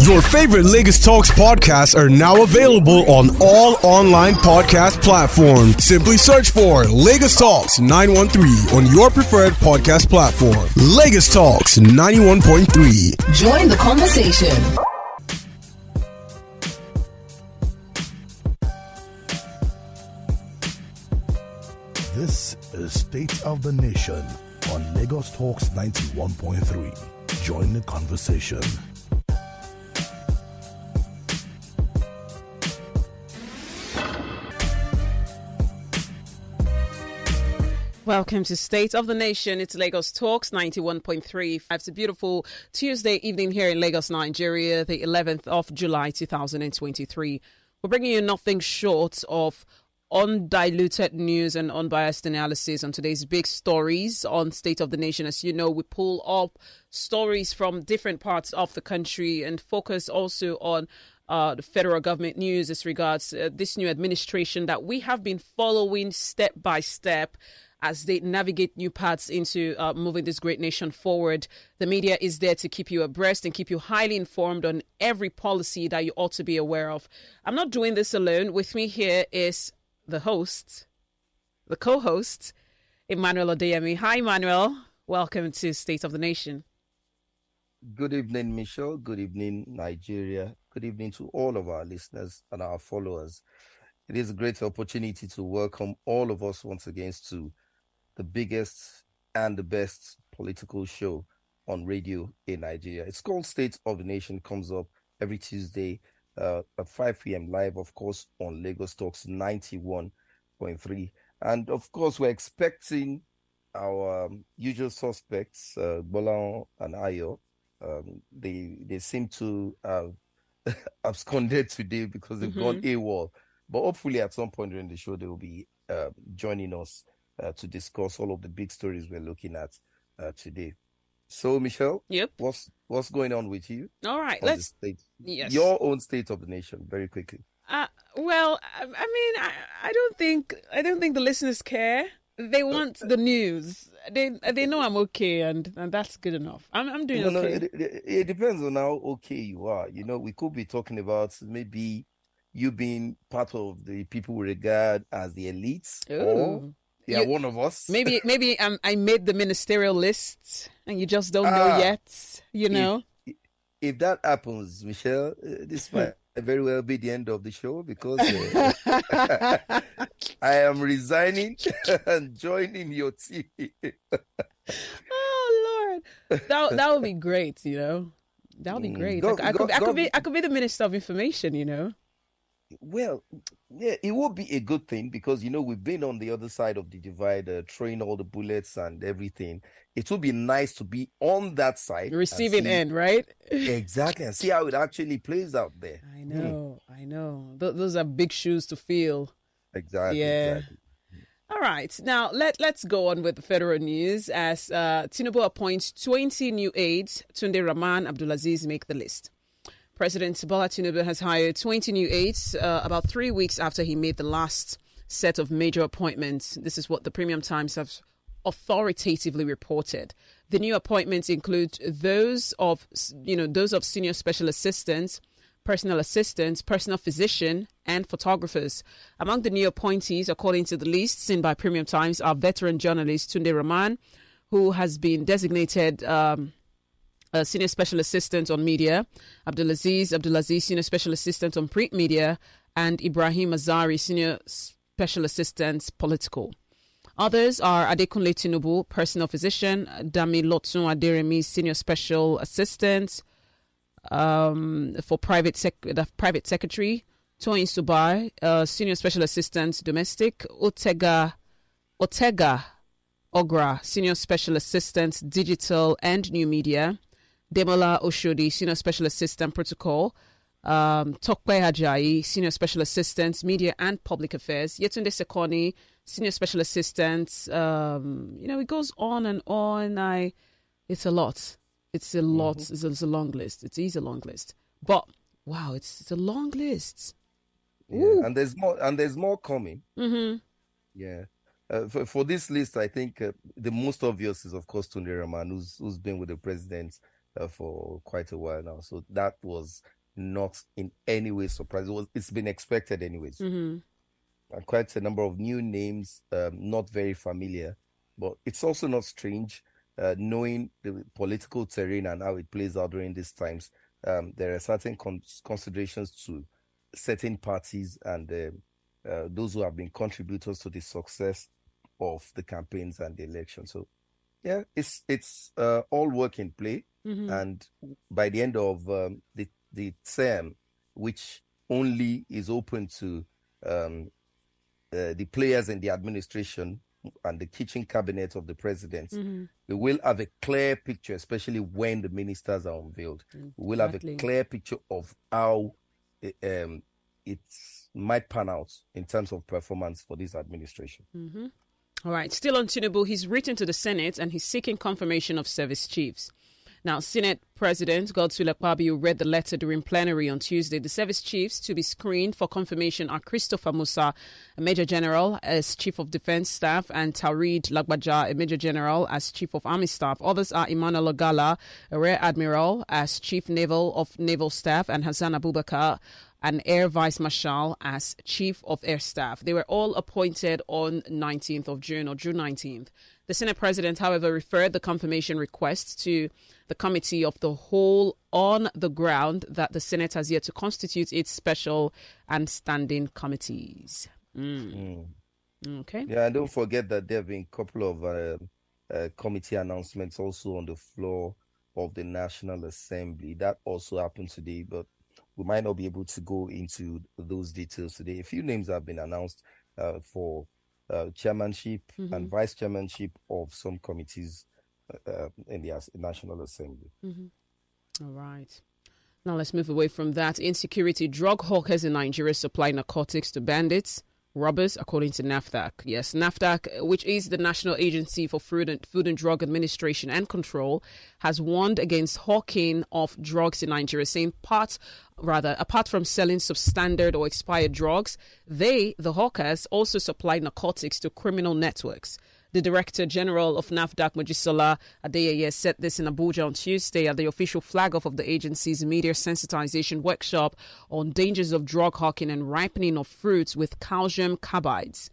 Your favorite Lagos Talks podcasts are now available on all online podcast platforms. Simply search for Lagos Talks 913 on your preferred podcast platform. Lagos Talks 91.3. Join the conversation. This is State of the Nation on Lagos Talks 91.3. Join the conversation. Welcome to State of the Nation. It's Lagos Talks 91.3. It's a beautiful Tuesday evening here in Lagos, Nigeria, the 11th of July 2023. We're bringing you nothing short of undiluted news and unbiased analysis on today's big stories on State of the Nation. As you know, we pull up stories from different parts of the country and focus also on uh, the federal government news as regards uh, this new administration that we have been following step by step as they navigate new paths into uh, moving this great nation forward. The media is there to keep you abreast and keep you highly informed on every policy that you ought to be aware of. I'm not doing this alone. With me here is the host, the co host, Emmanuel Odeyemi. Hi, Emmanuel. Welcome to State of the Nation. Good evening, Michelle. Good evening, Nigeria. Good evening to all of our listeners and our followers. It is a great opportunity to welcome all of us once again to the biggest and the best political show on radio in Nigeria. It's called State of the Nation, comes up every Tuesday uh, at 5 p.m. live, of course, on Lagos Talks 91.3. And of course, we're expecting our um, usual suspects, uh, Bolan and Ayo. Um, they they seem to have absconded today because they've gone AWOL. But hopefully, at some point during the show, they will be uh, joining us uh, to discuss all of the big stories we're looking at uh, today. So, Michelle, Yep. what's what's going on with you? All right. Let's. state, Yes. your own state of the nation, very quickly. Uh, well, I, I mean, I, I don't think I don't think the listeners care. They want the news. They they know I'm okay, and, and that's good enough. I'm I'm doing No, no, okay. it, it, it depends on how okay you are. You know, we could be talking about maybe you being part of the people we regard as the elites, or They are You- one of us. Maybe maybe um, I made the ministerial list, and you just don't know Ah. yet. You know. if that happens, Michelle, uh, this might very well be the end of the show because uh, I am resigning and joining your team. oh Lord, that that would be great. You know, that would be Mm, great. go- I, I go- could I could be I could be the minister of information. You know. Well, yeah, it would be a good thing because you know we've been on the other side of the divide, uh, throwing all the bullets and everything. It would be nice to be on that side, Receiving see- end, right? exactly, and see how it actually plays out there. I know, I know. Th- those are big shoes to fill. Exactly, Yeah. exactly. All right, now let let's go on with the federal news as uh, Tinubu appoints 20 new aides. Tunde Rahman, Abdulaziz make the list. President Bola Tinubu has hired 20 new aides uh, about three weeks after he made the last set of major appointments. This is what the Premium Times have authoritatively reported. The new appointments include those of you know those of senior special assistants, personal assistants, personal physician, and photographers. Among the new appointees, according to the list seen by Premium Times, are veteran journalist Tunde Rahman, who has been designated. Um, a senior special assistant on media, Abdulaziz Abdulaziz, senior special assistant on print media, and Ibrahim Masari, senior special assistant political. Others are Adekunle Tinubu, personal physician, Damilotun Aderemi, senior special assistant um, for private sec- the private secretary, Toyin Subair, uh, senior special assistant domestic, Otega Otega Ogra, senior special assistant digital and new media, Demola Oshodi, senior special assistant protocol, um, Tope Ajayi, senior special assistant media and public affairs, Yetunde Sekoni, senior special assistant. Um, you know, it goes on and on. I, it's a lot. It's a lot. It's, a, it's a long list. It is a long list. But wow, it's it's a long list. Yeah, and there's more, and there's more coming. Mm-hmm. Yeah. Uh, for, for this list, I think uh, the most obvious is, of course, Tunde Rahman, who's who's been with the president uh, for quite a while now. So that was not in any way surprising. It was, it's been expected, anyways. Mm-hmm. And quite a number of new names, um, not very familiar, but it's also not strange uh, knowing the political terrain and how it plays out during these times. Um, there are certain con- considerations to certain parties and uh, uh, those who have been contributors to the success of the campaigns and the election. So, yeah, it's it's uh, all work in play, Mm-hmm. and by the end of um, the the term, which only is open to um, uh, the players in the administration and the kitchen cabinet of the president, Mm-hmm. we will have a clear picture, especially when the ministers are unveiled. We will have a clear picture of how um, it might pan out in terms of performance for this administration. All right. Still on Tinubu, he's written to the Senate and he's seeking confirmation of service chiefs. Now, Senate President Godswill Akpabio read the letter during plenary on Tuesday. The service chiefs to be screened for confirmation are Christopher Musa, a Major General as Chief of Defense Staff, and Taurid Lagbaja, a Major General as Chief of Army Staff. Others are Emmanuel Ogala, a Rear Admiral as Chief Naval of Naval Staff, and Hassan Abubakar, an Air Vice Marshal as Chief of Air Staff. They were all appointed on 19th of June or June 19th. The Senate President, however, referred the confirmation request to the Committee of the Whole on the ground that the Senate has yet to constitute its special and standing committees. Mm. Okay. Yeah, and don't forget that there have been a couple of uh, uh, committee announcements also on the floor of the National Assembly. That also happened today, but we might not be able to go into those details today. A few names have been announced uh, for uh, chairmanship and vice chairmanship of some committees uh, uh, in the National Assembly. All right. Now let's move away from that. Insecurity drug hawkers in Nigeria supply narcotics to bandits, robbers, according to NAFDAC. Yes, NAFDAC, which is the National Agency for Food and, Food and Drug Administration and Control, has warned against hawking of drugs in Nigeria, saying part rather apart from selling substandard or expired drugs, they, the hawkers, also supply narcotics to criminal networks. The Director General of NAFDAC, Mojisola Adeyeye, said this in Abuja on Tuesday at the official flag off of the agency's media sensitization workshop on dangers of drug hawking and ripening of fruits with calcium carbides.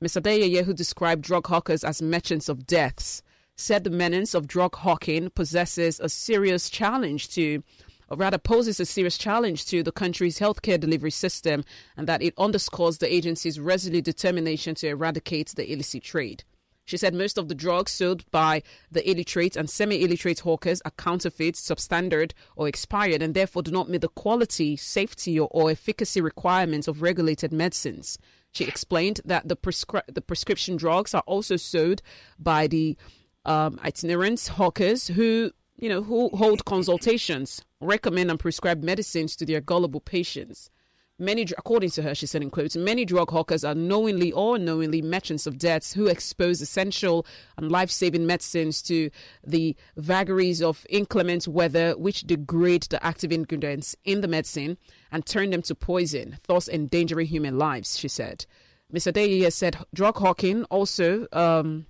Mr. Adeyeye, who described drug hawkers as merchants of deaths, said the menace of drug hawking possesses a serious challenge to or rather poses a serious challenge to the country's healthcare delivery system and that it underscores the agency's resolute determination to eradicate the illicit trade. She said most of the drugs sold by the illiterate and semi illiterate hawkers are counterfeit, substandard, or expired and therefore do not meet the quality, safety, or, or efficacy requirements of regulated medicines. She explained that the, prescri- the prescription drugs are also sold by the um, itinerant hawkers who, you know, who hold consultations, recommend and prescribe medicines to their gullible patients. Many, according to her, she said in quotes, many drug hawkers are knowingly or unknowingly merchants of deaths who expose essential and life-saving medicines to the vagaries of inclement weather, which degrade the active ingredients in the medicine and turn them to poison, thus endangering human lives. She said. Mr. Deyeye said drug hawking also. Um,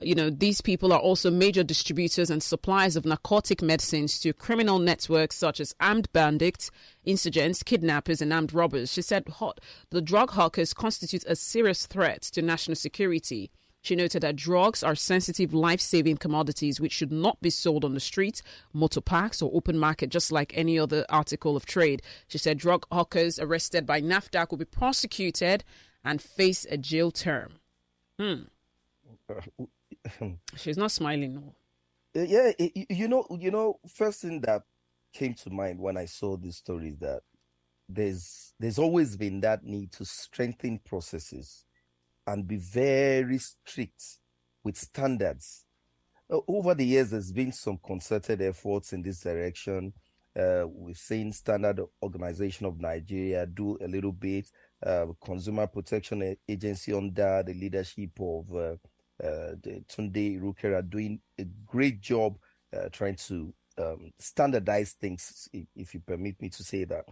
you know, these people are also major distributors and suppliers of narcotic medicines to criminal networks such as armed bandits, insurgents, kidnappers, and armed robbers. She said hot, the drug hawkers constitute a serious threat to national security. She noted that drugs are sensitive, life saving commodities which should not be sold on the street, motor parks, or open market, just like any other article of trade. She said drug hawkers arrested by NAFDAC will be prosecuted and face a jail term. Hmm. Uh, She's not smiling. No. Uh, yeah, you- you know, you know, first thing that came to mind when I saw this story is that there's there's always been that need to strengthen processes and be very strict with standards. Over the years, there's been some concerted efforts in this direction. Uh, we've seen Standard Organization of Nigeria do a little bit. Uh, Consumer Protection Agency under the leadership of uh, uh, Tunde Irukera doing a great job uh, trying to um, standardize things, if, if you permit me to say that.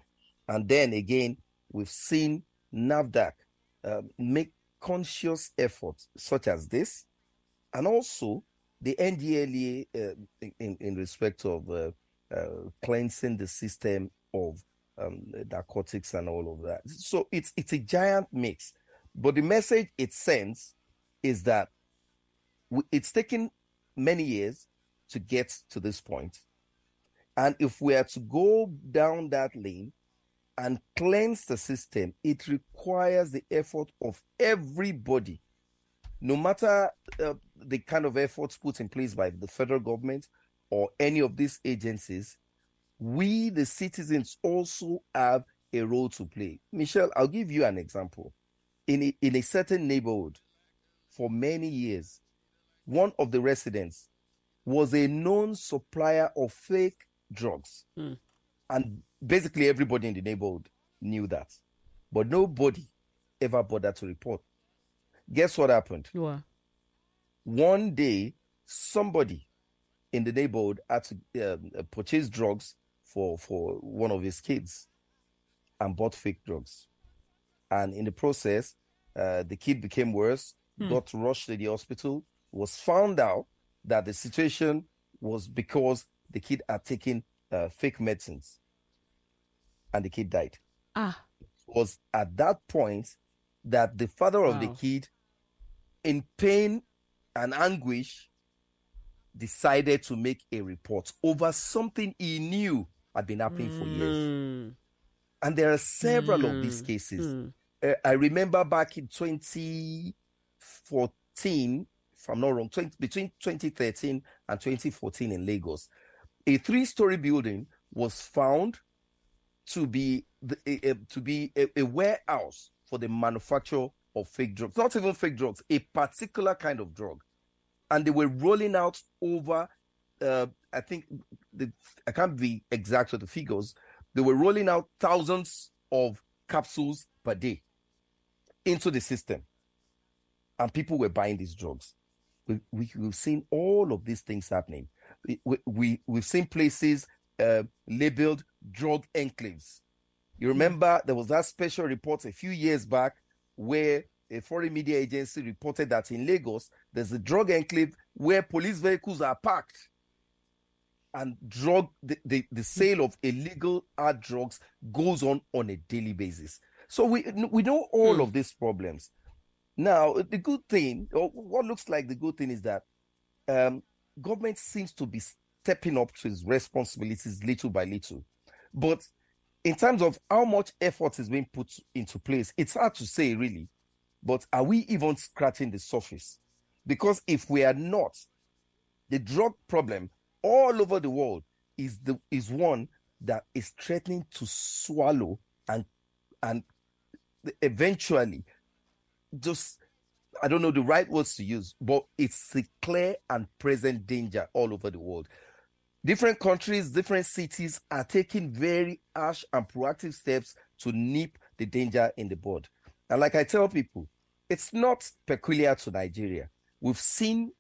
And then again, we've seen NAFDAC um, make conscious efforts such as this, and also the NDLEA, uh, in, in respect of uh, uh, cleansing the system of um, narcotics and all of that. So it's it's a giant mix. But the message it sends is that it's taken many years to get to this point. And if we are to go down that lane and cleanse the system, it requires the effort of everybody, no matter uh, the kind of efforts put in place by the federal government or any of these agencies. We, the citizens, also have a role to play. Michelle, I'll give you an example. In a, in a certain neighborhood, for many years, one of the residents was a known supplier of fake drugs. Mm. And basically everybody in the neighborhood knew that. But nobody ever bothered to report. Guess what happened? What? One day, somebody in the neighborhood had to um, purchase drugs for, for one of his kids and bought fake drugs. And in the process, uh, the kid became worse, hmm. got rushed to the hospital, was found out that the situation was because the kid had taken uh, fake medicines and the kid died. Ah. It was at that point that the father of wow. the kid, in pain and anguish, decided to make a report over something he knew had been happening mm. for years. Hmm. And there are several mm. of these hmm. cases. Mm. Uh, I remember back in 2014, if I'm not wrong, 20, between 2013 and 2014 in Lagos, a three-story building was found to be the, a, a, to be a, a, warehouse for the manufacture of fake drugs. Not even fake drugs, a particular kind of drug, and they were rolling out over. Uh, I think the, I can't be exact with the figures. They were rolling out thousands of capsules per day into the system, and people were buying these drugs. We, we, we've seen all of these things happening. We, we, we've seen places uh, labeled drug enclaves. You remember there was that special report a few years back where a foreign media agency reported that in Lagos there's a drug enclave where police vehicles are parked and drug the, the, the sale of illegal hard drugs goes on on a daily basis. So we we know all mm. of these problems. Now, the good thing, or what looks like the good thing, is that um, government seems to be stepping up to its responsibilities little by little. But in terms of how much effort is being put into place, it's hard to say really. But are we even scratching the surface? Because if we are not, the drug problem all over the world is the is one that is threatening to swallow and and eventually just I don't know the right words to use, but it's a clear and present danger all over the world. Different countries, different cities are taking very harsh and proactive steps to nip the danger in the bud. And like I tell people, it's not peculiar to Nigeria. We've seen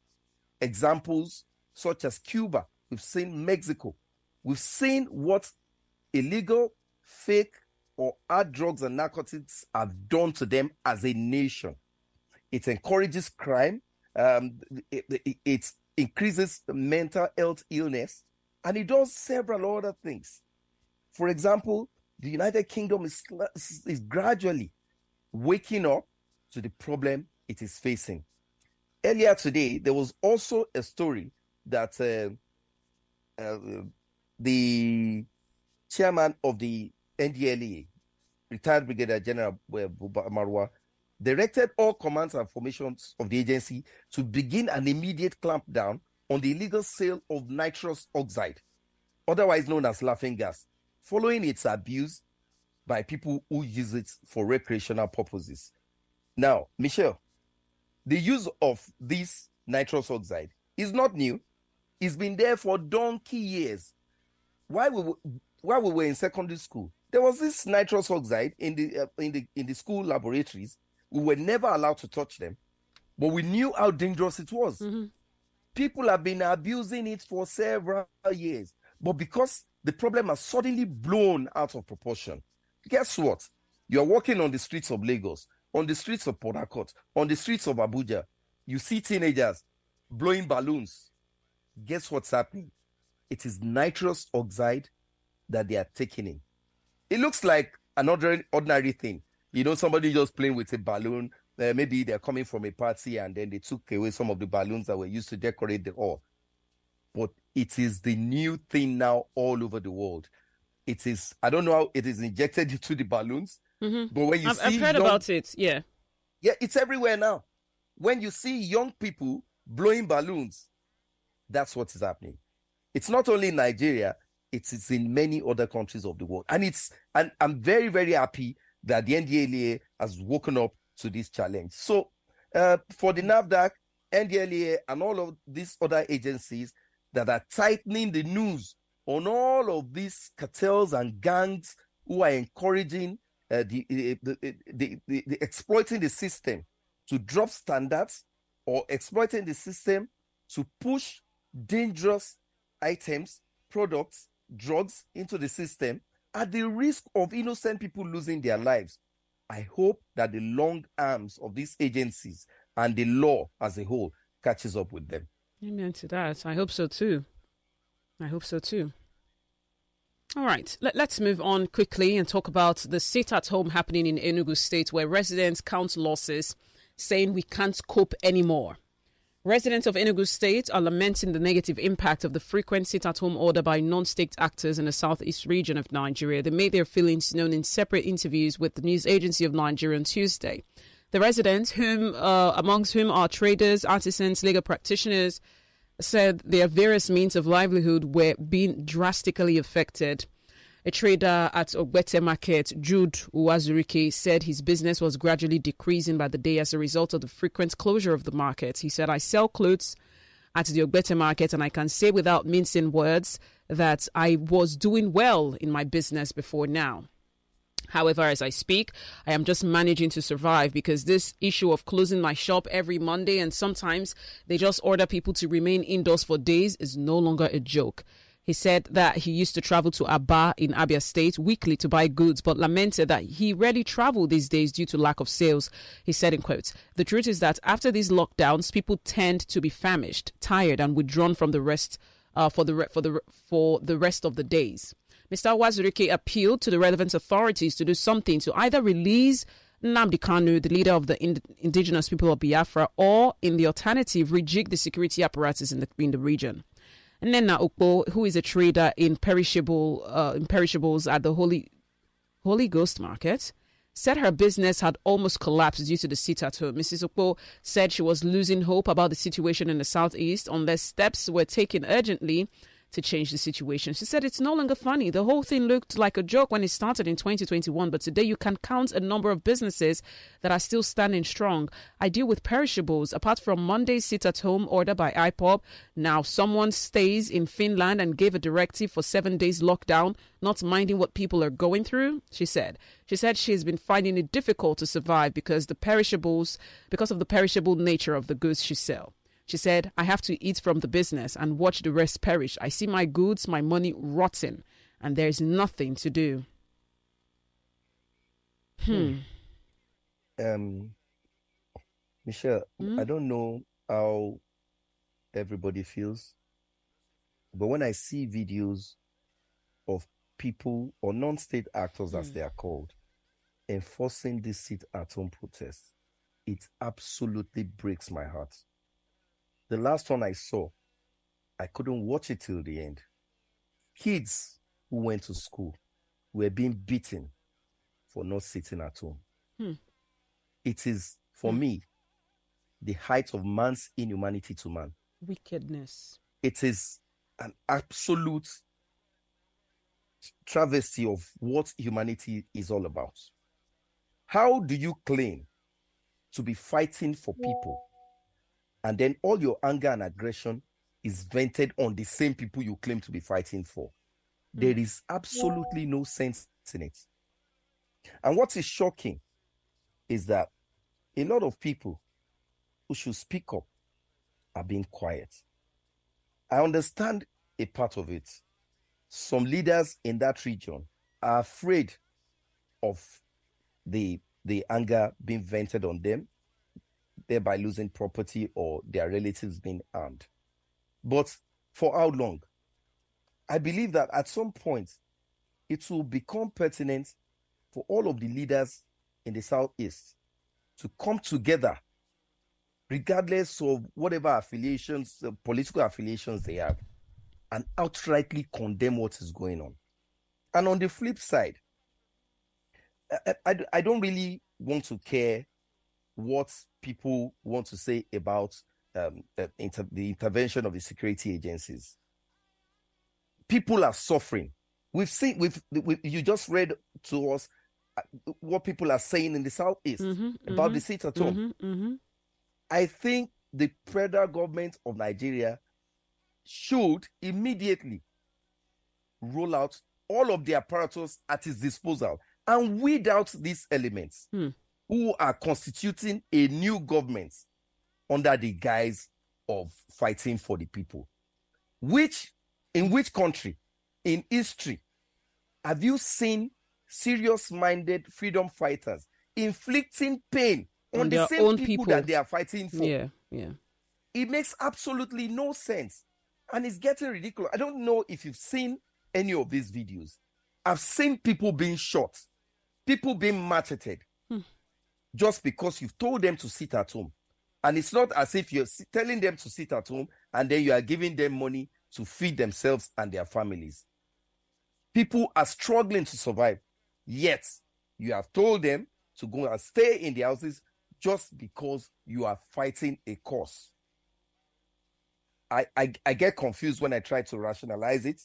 examples such as Cuba, we've seen Mexico, we've seen what illegal, fake, or hard drugs and narcotics have done to them as a nation. It encourages crime, um, it, it, it increases mental health illness, and it does several other things. For example, the United Kingdom is, is gradually waking up to the problem it is facing. Earlier today, there was also a story that uh, uh, the chairman of the NDLEA, retired Brigadier General eh, Marwa, directed all commands and formations of the agency to begin an immediate clampdown on the illegal sale of nitrous oxide, otherwise known as laughing gas, following its abuse by people who use it for recreational purposes. Now, Michelle, the use of this nitrous oxide is not new. It's been there for donkey years. While we, while we were in secondary school, there was this nitrous oxide in the uh, in the in the school laboratories. We were never allowed to touch them, but we knew how dangerous it was. Mm-hmm. People have been abusing it for several years, but because the problem has suddenly blown out of proportion, guess what? You are walking on the streets of Lagos, on the streets of Port Harcourt, on the streets of Abuja. You see teenagers blowing balloons guess what's happening? It is nitrous oxide that they are taking in. It looks like an ordinary, ordinary thing. You know, somebody just playing with a balloon. Uh, maybe they're coming from a party and then they took away some of the balloons that were used to decorate the hall. But it is the new thing now all over the world. It is, I don't know how it is injected into the balloons, Mhm. but when you I've, see I've heard young- about it. Yeah. yeah, it's everywhere now. When you see young people blowing balloons, that's what is happening. It's not only in Nigeria, it is in many other countries of the world. And it's and I'm very, very happy that the NDLEA has woken up to this challenge. So uh, for the NAFDAC, NDLEA, and all of these other agencies that are tightening the news on all of these cartels and gangs who are encouraging uh, the, the, the, the, the, the exploiting the system to drop standards or exploiting the system to push dangerous items, products, drugs into the system at the risk of innocent people losing their lives. I hope that the long arms of these agencies and the law as a whole catches up with them. Amen to that. I hope so too. I hope so too. All right, Let, us move on quickly and talk about the sit at home happening in Enugu State, where residents count losses, saying we can't cope anymore. Residents of Enugu State are lamenting the negative impact of the frequent sit at home order by non state actors in the southeast region of Nigeria. They made their feelings known in separate interviews with the news agency of Nigeria on Tuesday. The residents, whom uh, amongst whom are traders, artisans, legal practitioners, said their various means of livelihood were being drastically affected. A trader at Ogbete Market, Jude Uwazurike, said his business was gradually decreasing by the day as a result of the frequent closure of the market. He said, I sell clothes at the Ogbete Market, and I can say without mincing words that I was doing well in my business before now. However, as I speak, I am just managing to survive because this issue of closing my shop every Monday and sometimes they just order people to remain indoors for days is no longer a joke. He said that he used to travel to Aba in Abia State weekly to buy goods, but lamented that he rarely travel these days due to lack of sales. He said in quotes, The truth is that after these lockdowns, people tend to be famished, tired, and withdrawn from the rest uh, for the re- for the for the rest of the days. Mr. Wazurike appealed to the relevant authorities to do something to either release Nnamdi Kanu, the leader of the ind- indigenous people of Biafra, or in the alternative, rejig the security apparatus in the in the region. And then Ukbo, who is a trader in perishable uh, perishables at the Holy Holy Ghost Market, said her business had almost collapsed due to the sit at home. Mrs. Ukbo said she was losing hope about the situation in the southeast unless steps were taken urgently to change the situation. She said it's no longer funny. The whole thing looked like a joke when it started in 2021, but today you can count a number of businesses that are still standing strong. I deal with perishables. Apart from Monday's sit at home order by IPOB, now someone stays in Finland and gave a directive for seven days lockdown, not minding what people are going through, she said. She said she has been finding it difficult to survive because the perishables because of the perishable nature of the goods she sells. She said, I have to eat from the business and watch the rest perish. I see my goods, my money rotting, and there's nothing to do. Hmm. Um, Michelle, Hmm? I don't know how everybody feels, but when I see videos of people or non-state actors, as Hmm. they are called, enforcing this sit-at-home protest, it absolutely breaks my heart. The last one I saw, I couldn't watch it till the end. Kids who went to school were being beaten for not sitting at home. Hmm. It is, for me, the height of man's inhumanity to man. Wickedness. It is an absolute travesty of what humanity is all about. How do you claim to be fighting for people and then all your anger and aggression is vented on the same people you claim to be fighting for? There hmm. is absolutely no sense in it. And what is shocking is that a lot of people who should speak up are being quiet. I understand a part of it. Some leaders in that region are afraid of the the anger being vented on them, thereby losing property or their relatives being harmed. But For how long? I believe that at some point it will become pertinent for all of the leaders in the Southeast to come together, regardless of whatever affiliations, uh, political affiliations they have, and outrightly condemn what is going on. And on the flip side, I, I, I don't really want to care what people want to say about um, the, inter- the intervention of the security agencies. People are suffering. We've seen, we've, we you just read to us uh, what people are saying in the southeast Mm-hmm, about mm-hmm, the sit at home. mhm, mhm. I think the federal government of Nigeria should immediately roll out all of the apparatus at its disposal and weed out these elements Hmm. Who are constituting a new government under the guise of fighting for the people. Which, in which country in history have you seen serious minded freedom fighters inflicting pain on, On the same own people, people. that they are fighting for? Yeah, yeah. It makes absolutely no sense. And it's getting ridiculous. I don't know if you've seen any of these videos. I've seen people being shot, people being Hmm. Just because you've told them to sit at home. And it's not as if you're telling them to sit at home and then you are giving them money to feed themselves and their families. People are struggling to survive, yet you have told them to go and stay in the houses just because you are fighting a cause. I, I, I get confused when I try to rationalize it,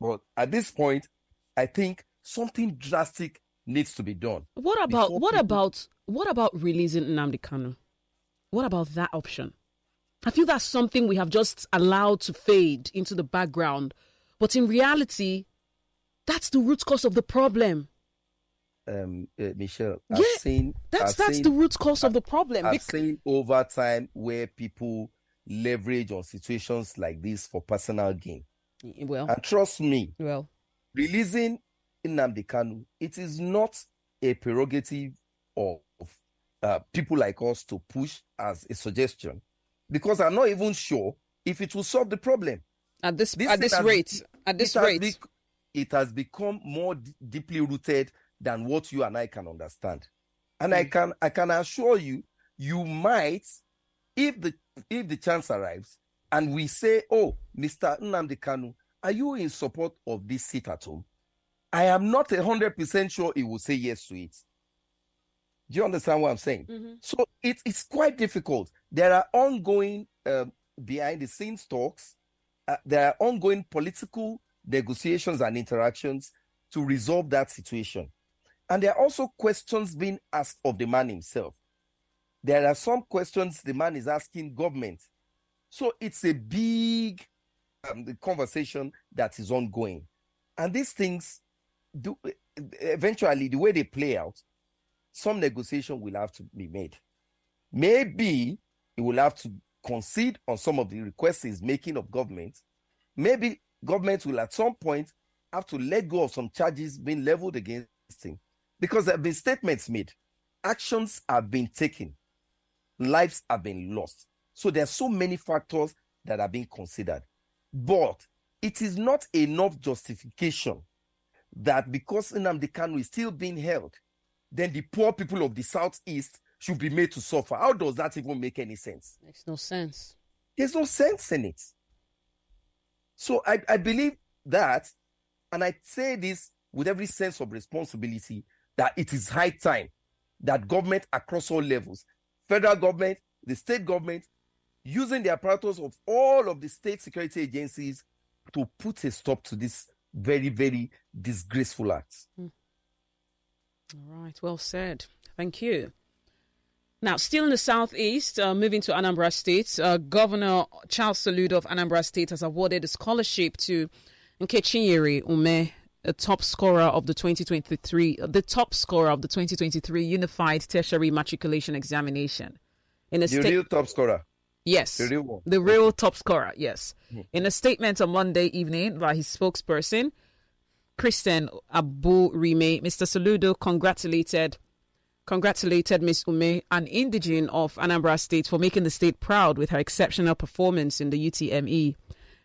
but at this point, I think something drastic needs to be done. What about what people- about what about releasing Nnamdi Kanu? What about that option? I feel that's something we have just allowed to fade into the background, but in reality, that's the root cause of the problem. Um, uh, Michelle, I've Yeah, seen That's I've that's seen, the root cause of the problem. I've Bec- seen over time where people leverage on situations like this for personal gain. well, And trust me, well, releasing Nnamdi Kanu, it is not a prerogative of uh, people like us to push as a suggestion, because I'm not even sure if it will solve the problem. at this, This at this has- rate, at this it has rate, bec- it has become more d- deeply rooted than what you and I can understand. And I Mm. can I can assure you, you might, if the if the chance arrives, and we say, "Oh, Mr. Nnamdi Kanu, are you in support of this sit at home?" I am not a hundred percent sure he will say yes to it. Do you understand what I'm saying? Mhm. So it, it's quite difficult. There are ongoing um, behind the scenes talks. Uh, there are ongoing political negotiations and interactions to resolve that situation. And there are also questions being asked of the man himself. There are some questions the man is asking government. So it's a big um, conversation that is ongoing. And these things do eventually the way they play out, some negotiation will have to be made. Maybe he will have to concede on some of the requests he's making of government. Maybe government will at some point have to let go of some charges being leveled against him because there have been statements made, actions have been taken, lives have been lost. So there are so many factors that are being considered. But it is not enough justification that because Nnamdi Kanu is still being held, then the poor people of the southeast should be made to suffer. How does that even make any sense? makes no sense. There's no sense in it. So I, I believe that, and I say this with every sense of responsibility, that it is high time that government across all levels, federal government, the state government, using the apparatus of all of the state security agencies to put a stop to this very, very disgraceful act. All right, well said. Thank you. Now, still in the southeast, uh, moving to Anambra State, uh, Governor Charles Soludo of Anambra State has awarded a scholarship to Nkechinyere Ume, a top scorer of the 2023, uh, the top scorer of the 2023 Unified Tertiary Matriculation Examination. In a The state, real top scorer, yes, the real one. the real top scorer, yes. Hmm. In a statement on Monday evening by his spokesperson, Christian Aburime, Mr. Soludo congratulated congratulated Ms. Ume, an indigene of Anambra State, for making the state proud with her exceptional performance in the UTME.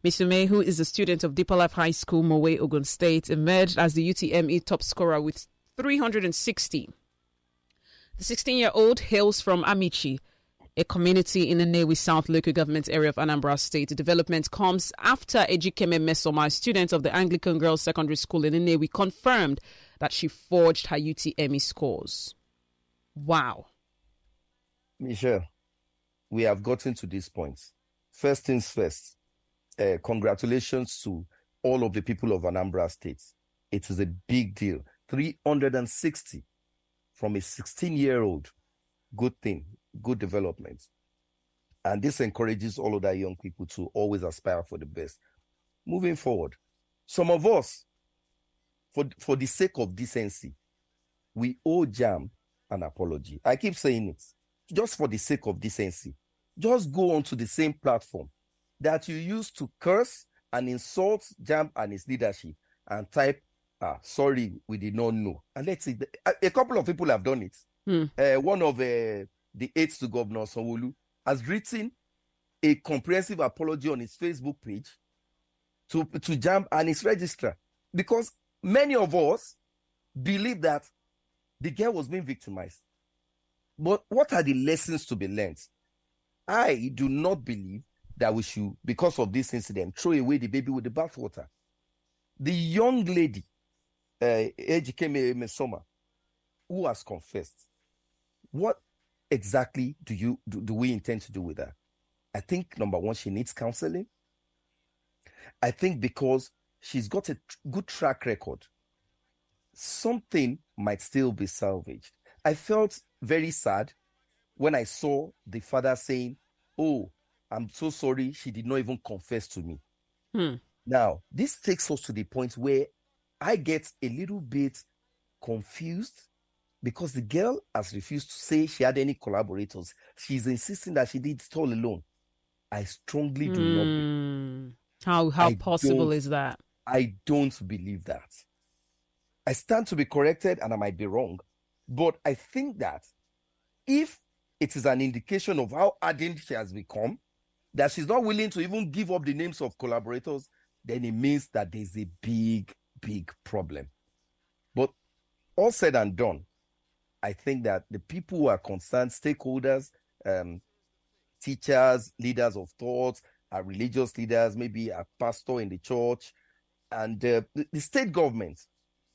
Misume, who is a student of Deeper Life High School, Mowe, Ogun State, emerged as the UTME top scorer with 360. The 16 year old hails from Amichi, a community in the Nnewi South local government area of Anambra State. The development comes after Ejikeme Mmesoma, a student of the Anglican Girls Secondary School in Newi, confirmed that she forged her UTME scores. Wow. Michelle, we have gotten to this point. First things first, uh, congratulations to all of the people of Anambra State. It is a big deal. 360 from a 16 year old. Good thing, good development. And this encourages all of that young people to always aspire for the best. Moving forward, some of us, for, for the sake of decency, we owe JAMB an apology. I keep saying it, just for the sake of decency. Just go onto the same platform that you used to curse and insult JAMB and its leadership and type, ah, sorry, we did not know. And let's see, a couple of people have done it. Uh, one of uh, the aides to Governor Sanwo-Olu has written a comprehensive apology on his Facebook page to, to JAMB and its registrar because many of us believe that the girl was being victimized. But what are the lessons to be learned? I do not believe that we should, because of this incident, throw away the baby with the bathwater. The young lady, uh, Ejikeme Mmesoma, who has confessed, what exactly do you do, do we intend to do with her? I think number one, she needs counseling. I think because she's got a good track record, something might still be salvaged. I felt very sad when I saw the father saying, Oh, I'm so sorry, she did not even confess to me. Hmm. Now, this takes us to the point where I get a little bit confused because the girl has refused to say she had any collaborators. She's insisting that she did it all alone. I strongly do not. be- Hmm. How how I possible is that? I don't believe that. I stand to be corrected and I might be wrong, but I think that if it is an indication of how ardent she has become, that she's not willing to even give up the names of collaborators, then it means that there's a big, big problem. But all said and done, I think that the people who are concerned, stakeholders, um, teachers, leaders of thought, our religious leaders, maybe a pastor in the church, and uh, the, the state government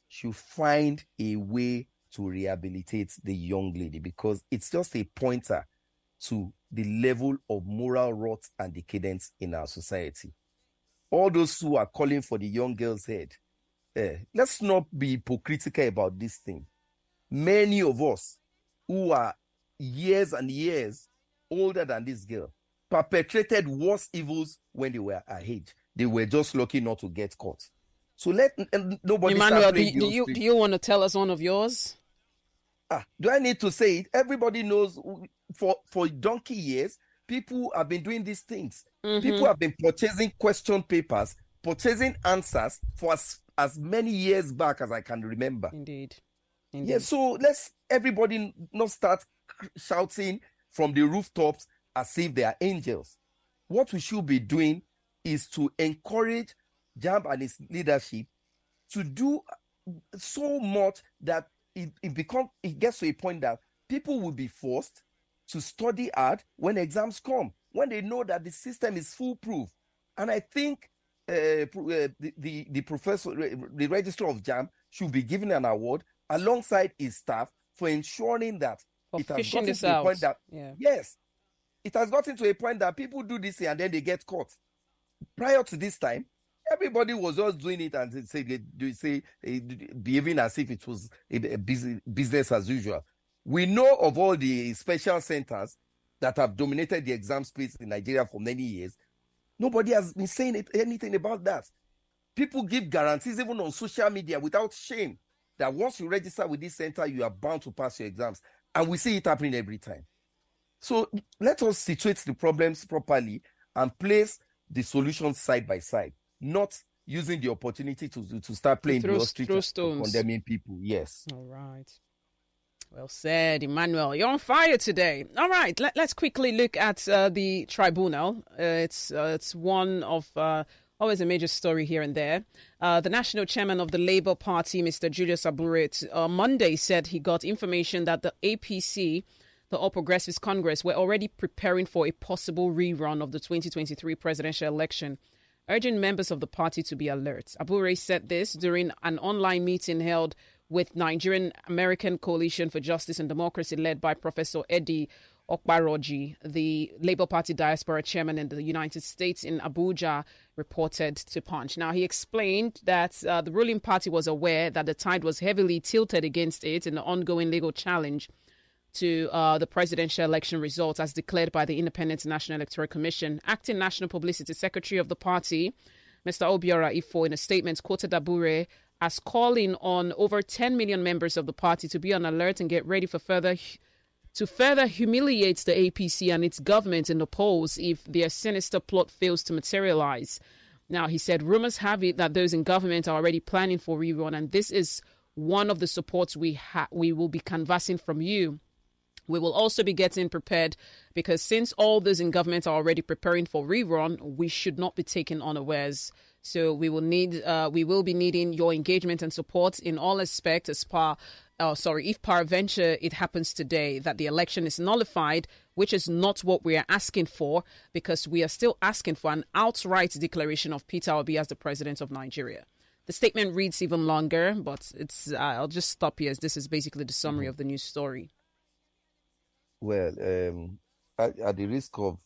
should find a way to rehabilitate the young lady because it's just a pointer to the level of moral rot and decadence in our society. All those who are calling for the young girl's head, eh, let's not be hypocritical about this thing. Many of us who are years and years older than this girl perpetrated worse evils when they were her age. They were just lucky not to get caught. So let and nobody Emmanuel, do, do you do you want to tell us one of yours? Ah, do I need to say it? Everybody knows for for donkey years, people have been doing these things. Mm-hmm. People have been purchasing question papers, purchasing answers for as, as many years back as I can remember. Indeed. Indeed. Yeah, so let's everybody not start shouting from the rooftops as if they are angels. What we should be doing is to encourage JAMB and its leadership to do so much that it, it become it gets to a point that people will be forced to study hard when exams come, when they know that the system is foolproof. And I think uh, uh, the, the the professor, the registrar of JAMB, should be given an award alongside his staff for ensuring that For it has gotten to a point that yeah. yes, it has gotten to a point that people do this and then they get caught. Prior to this time, everybody was just doing it and they say they do say eh, behaving as if it was a, a busy, business as usual. We know of all the special centers that have dominated the exam space in Nigeria for many years. Nobody has been saying it, anything about that. People give guarantees even on social media without shame that once you register with this center, you are bound to pass your exams. And we see it happening every time. So let us situate the problems properly and place the solutions side by side, not using the opportunity to, to start playing throw- the ostrich and condemning people. Yes. All right. Well said, Emmanuel. You're on fire today. All right, let, us quickly look at uh, the tribunal. Uh, it's uh, it's one of uh, always a major story here and there. Uh, the national chairman of the Labour Party, Mr. Julius Abure, on uh, Monday said he got information that the APC, the All Progressives Congress, were already preparing for a possible rerun of the 2023 presidential election urging members of the party to be alert. Abure said this during an online meeting held with Nigerian American Coalition for Justice and Democracy, led by Professor Eddie Okparoji, the Labour Party diaspora chairman in the United States in Abuja, reported to Punch. Now, he explained that uh, the ruling party was aware that the tide was heavily tilted against it in the ongoing legal challenge to uh, the presidential election results as declared by the Independent National Electoral Commission. Acting National Publicity Secretary of the party, Mr. Obiora Ifoh, in a statement, quoted Abure as calling on over 10 million members of the party to be on alert and get ready for further to further humiliate the APC and its government in the polls if their sinister plot fails to materialize. Now, he said rumors have it that those in government are already planning for rerun, and this is one of the supports we ha- we will be canvassing from you. We will also be getting prepared because since all those in government are already preparing for rerun, we should not be taken unawares. So we will need, uh, we will be needing your engagement and support in all aspects as far. Oh, sorry, if peradventure it happens today that the election is nullified, which is not what we are asking for, because we are still asking for an outright declaration of Peter Obi as the president of Nigeria. The statement reads even longer, but it's. Uh, I'll just stop here as this is basically the summary of the news story. Well, um, at, at the risk of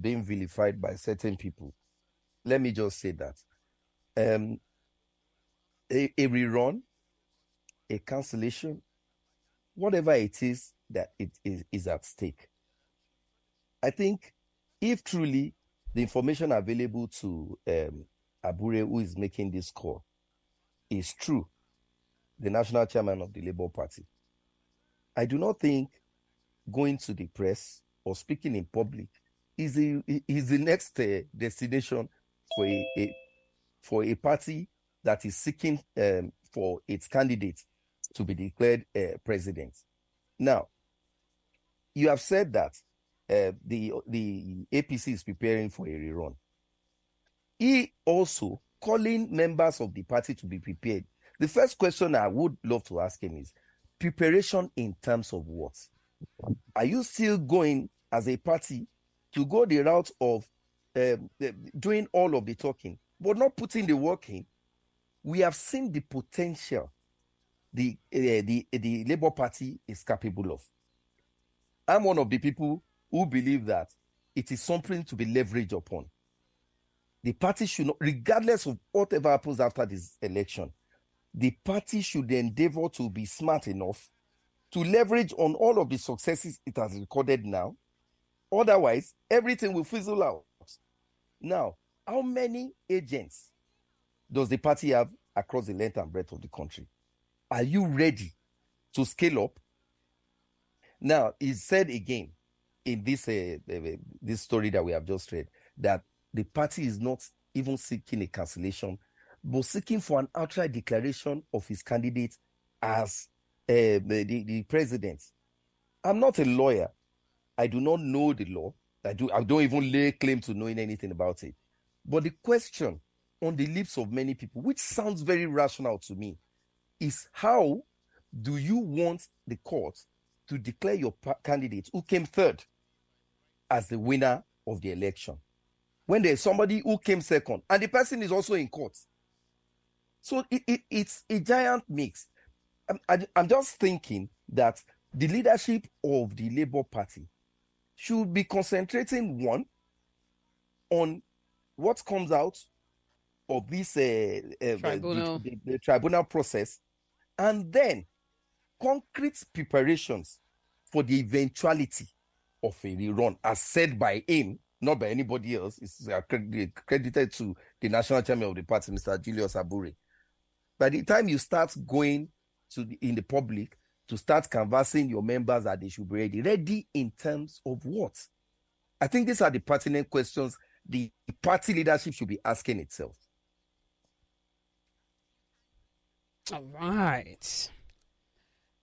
being vilified by certain people, let me just say that um, a, a rerun, a cancellation, whatever it is that it is, is at stake. I think if truly the information available to um, Abure, who is making this call, is true, the national chairman of the Labour Party, I do not think going to the press or speaking in public is the is the next uh, destination for a, a, for a party that is seeking um, for its candidate to be declared uh, president. Now, you have said that uh, the the APC is preparing for a rerun. He also calling members of the party to be prepared. The first question I would love to ask him is preparation in terms of what? Are you still going as a party to go the route of um, doing all of the talking, but not putting the work in? We have seen the potential the uh, the the Labour Party is capable of. I'm one of the people who believe that it is something to be leveraged upon. The party should not, regardless of whatever happens after this election, the party should endeavor to be smart enough to leverage on all of the successes it has recorded now. Otherwise, everything will fizzle out. Now, how many agents does the party have across the length and breadth of the country? Are you ready to scale up? Now, he said again in this uh, this story that we have just read that the party is not even seeking a cancellation, but seeking for an outright declaration of his candidate as uh, the, the president. I'm not a lawyer. I do not know the law. I do. I don't even lay claim to knowing anything about it. But the question on the lips of many people, which sounds very rational to me, is how do you want the court to declare your candidate who came third as the winner of the election when there's somebody who came second and the person is also in court? So it, it, it's a giant mix. I'm, I'm just thinking that the leadership of the Labour Party should be concentrating one on what comes out of this uh, uh. The, the, the, tribunal process, and then concrete preparations for the eventuality of a rerun, as said by him, not by anybody else. It's credited to the national chairman of the party, Mr. Julius Abure. By the time you start going to the, in the public to start canvassing your members that they should be ready. Ready in terms of what? I think these are the pertinent questions the party leadership should be asking itself. All right.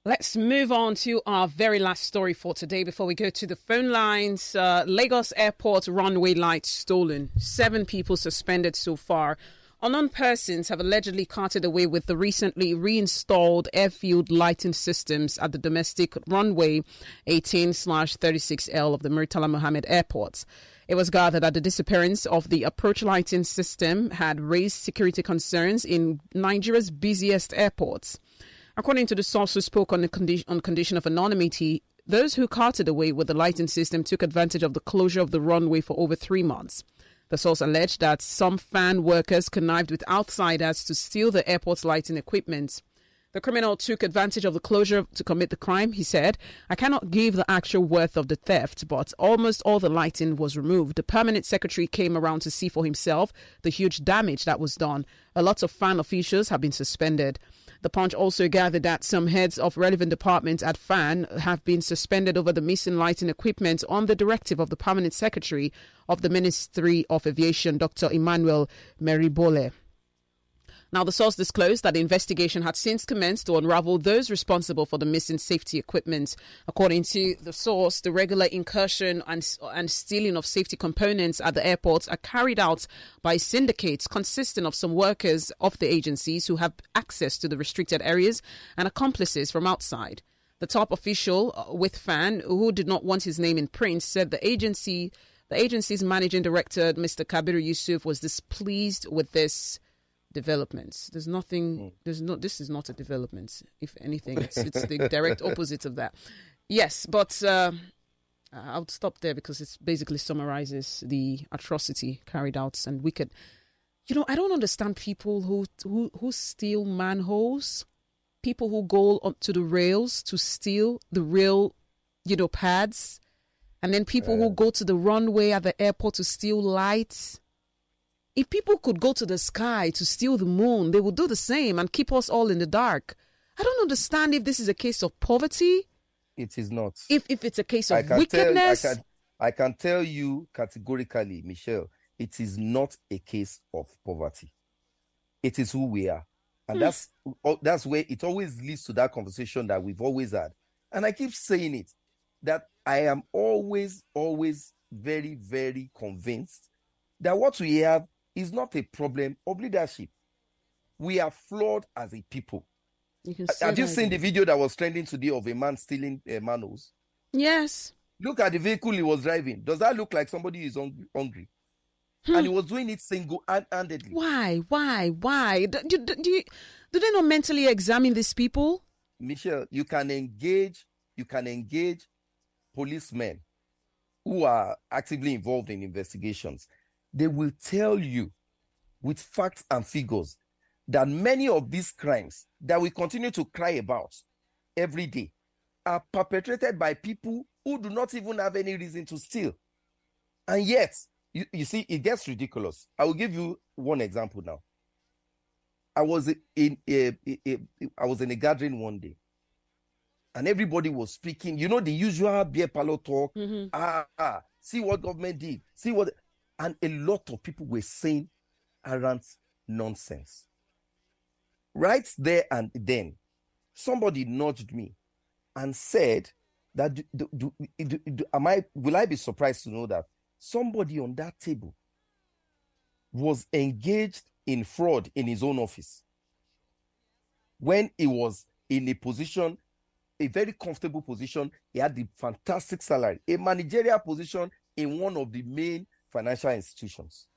Let's move on to our very last story for today before we go to the phone lines. Uh, Lagos Airport runway lights stolen. Seven people suspended so far. Unknown persons have allegedly carted away with the recently reinstalled airfield lighting systems at the domestic runway 18 36L of the Murtala Mohammed Airport. It was gathered that the disappearance of the approach lighting system had raised security concerns in Nigeria's busiest airports. According to the source who spoke on, the condi- on condition of anonymity, those who carted away with the lighting system took advantage of the closure of the runway for over three months. The source alleged that some FAAN workers connived with outsiders to steal the airport's lighting equipment. The criminal took advantage of the closure to commit the crime, he said. I cannot give the actual worth of the theft, but almost all the lighting was removed. The permanent secretary came around to see for himself the huge damage that was done. A lot of FAAN officials have been suspended. The Punch also gathered that some heads of relevant departments at FAAN have been suspended over the missing lighting equipment on the directive of the Permanent Secretary of the Ministry of Aviation, Dr. Emmanuel Meribole. Now, the source disclosed that the investigation had since commenced to unravel those responsible for the missing safety equipment. According to the source, the regular incursion and, and stealing of safety components at the airports are carried out by syndicates consisting of some workers of the agencies who have access to the restricted areas and accomplices from outside. The top official uh, with FAAN, who did not want his name in print, said the agency, the agency's managing director, Mr. Kabir Yusuf, was displeased with this developments. There's nothing. Mm. There's no. This is not a development. If anything, it's it's the direct opposite of that. Yes, but uh, I'll stop there because it basically summarizes the atrocity carried out and wicked. You know, I don't understand people who who who steal manholes, people who go onto the rails to steal the rail, you know, pads, and then people uh, who go to the runway at the airport to steal lights if people could go to the sky to steal the moon, they would do the same and keep us all in the dark. I don't understand if this is a case of poverty. It is not. If if it's a case of wickedness. Tell, I, can, I can tell you categorically, Michelle, it is not a case of poverty. It is who we are. And hmm. that's that's where it always leads to that conversation that we've always had. And I keep saying it that I am always, always very, very convinced that what we have is not a problem of leadership. We are flawed as a people. You Have you seen the video that was trending today of a man stealing uh, manos? Yes. Look at the vehicle he was driving. Does that look like somebody is hungry? Hmm. And he was doing it single handedly. Why? Why? Why? Do, do, do, you, do they not mentally examine these people? Michelle, you can engage, you can engage policemen who are actively involved in investigations they will tell you with facts and figures that many of these crimes that we continue to cry about every day are perpetrated by people who do not even have any reason to steal. And yet, you, you see, it gets ridiculous. I will give you one example now. I was in a, a, a, I was in a gathering one day, and everybody was speaking. You know the usual beer parlor talk. Mm-hmm. Ah, ah, see what government did. See what and a lot of people were saying around nonsense. Right there and then, somebody nudged me and said that do, do, do, am I will I be surprised to know that somebody on that table was engaged in fraud in his own office when he was in a position a very comfortable position he had the fantastic salary a managerial position in one of the main financial institutions.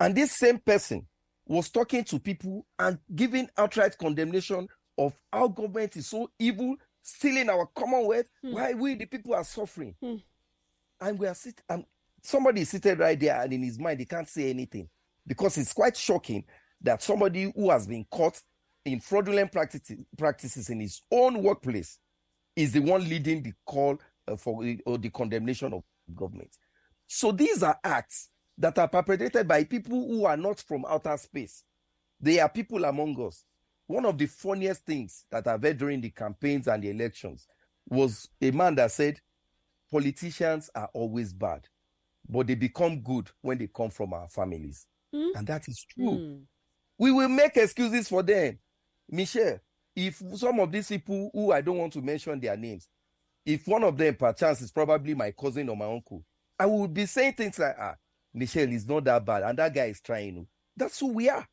And this same person was talking to people and giving outright condemnation of how government is so evil, stealing our commonwealth, mm. why we the people are suffering. Mm. And we are sitting, and somebody is seated right there, and in his mind, he can't say anything because it's quite shocking that somebody who has been caught in fraudulent practices, practices in his own workplace is the one leading the call uh, for or the condemnation of government. So these are acts that are perpetrated by people who are not from outer space. They are people among us. One of the funniest things that I've heard during the campaigns and the elections was a man that said, Politicians are always bad, but they become good when they come from our families. Mm. And that is true. Mm. We will make excuses for them. Michelle, if some of these people who I don't want to mention their names, if one of them perchance is probably my cousin or my uncle, I would be saying things like, ah, Michelle is not that bad, and that guy is trying. That's who we are.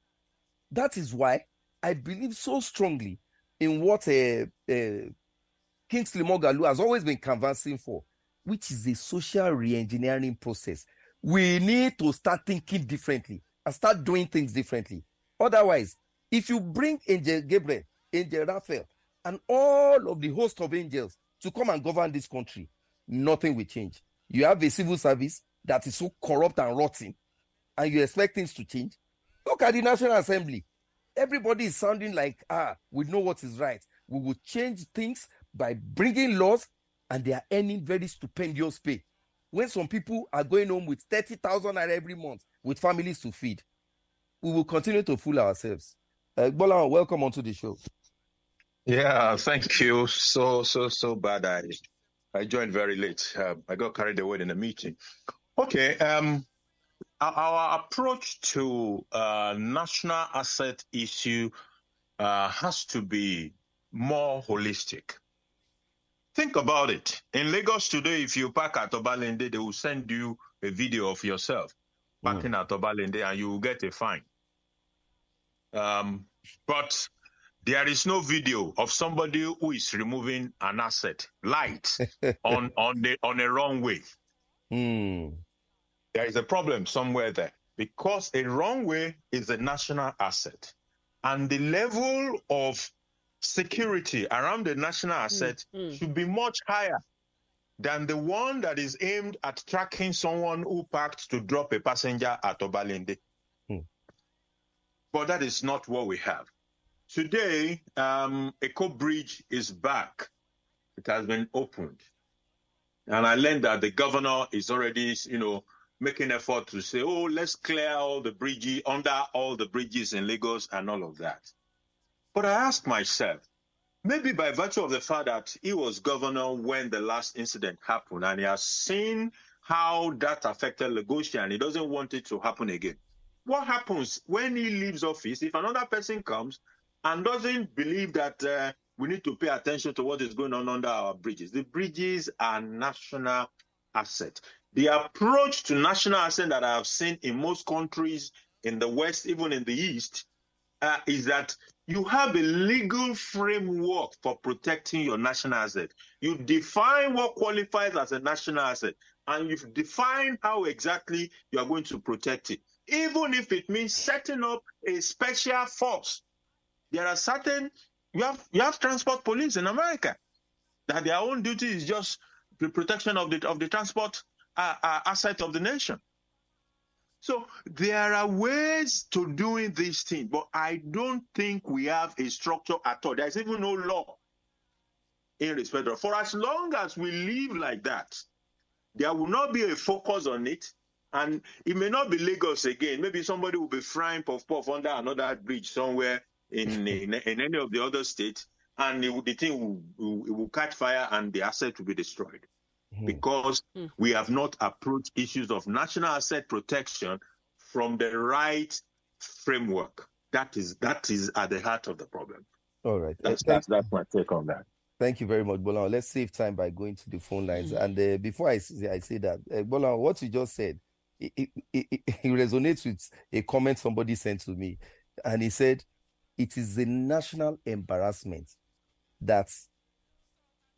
That is why I believe so strongly in what uh, uh, Kingsley Moghalu has always been canvassing for, which is a social re-engineering process. We need to start thinking differently and start doing things differently. Otherwise, if you bring Angel Gabriel, Angel Raphael, and all of the host of angels to come and govern this country, nothing will change. You have a civil service that is so corrupt and rotten, and you expect things to change. Look at the National Assembly. Everybody is sounding like, ah, we know what is right. We will change things by bringing laws, and they are earning very stupendous pay. When some people are going home with 30,000 every month with families to feed, we will continue to fool ourselves. Uh, Bola, welcome onto the show. Yeah, thank you. So, so, so bad. I, I joined very late. Uh, I got carried away in a meeting. Okay. Um, our, our approach to uh, national asset issue uh, has to be more holistic. Think about it. In Lagos today, if you park at Obalende, they will send you a video of yourself parking mm. at Obalende and you will get a fine. Um, but there is no video of somebody who is removing an asset, light, on on the on a wrong way. Mm. There is a problem somewhere there because a wrong way is a national asset, and the level of security around the national hmm. asset mm. should be much higher than the one that is aimed at tracking someone who parked to drop a passenger at Obalende. Mm. But that is not what we have. Today, um, Eko Bridge is back. It has been opened. And I learned that the governor is already, you know, making effort to say, oh, let's clear all the bridges, under all the bridges in Lagos and all of that. But I ask myself, maybe by virtue of the fact that he was governor when the last incident happened and he has seen how that affected Lagos and he doesn't want it to happen again. What happens when he leaves office if another person comes and doesn't believe that uh, we need to pay attention to what is going on under our bridges? The bridges are national asset. The approach to national asset that I have seen in most countries in the West, even in the East, uh, is that you have a legal framework for protecting your national asset. You define what qualifies as a national asset, and you define how exactly you are going to protect it, even if it means setting up a special force. There are certain you have you have transport police in America that their own duty is just the protection of the of the transport uh, uh, asset of the nation. So there are ways to doing these things, but I don't think we have a structure at all. There's even no law in respect of. For as long as we live like that, there will not be a focus on it, and it may not be Lagos again. Maybe somebody will be frying puff puff under another bridge somewhere in in, in any of the other states, and it, the thing will, will, will catch fire and the asset will be destroyed. Mm-hmm. because mm. we have not approached issues of national asset protection from the right framework. That is that is at the heart of the problem. All right. That's that's, that's my take on that. Thank you very much, Bola. Let's save time by going to the phone lines. Mm. And uh, before I say, I say that, uh, Bola, what you just said, it, it, it, it resonates with a comment somebody sent to me. And he said, it is a national embarrassment that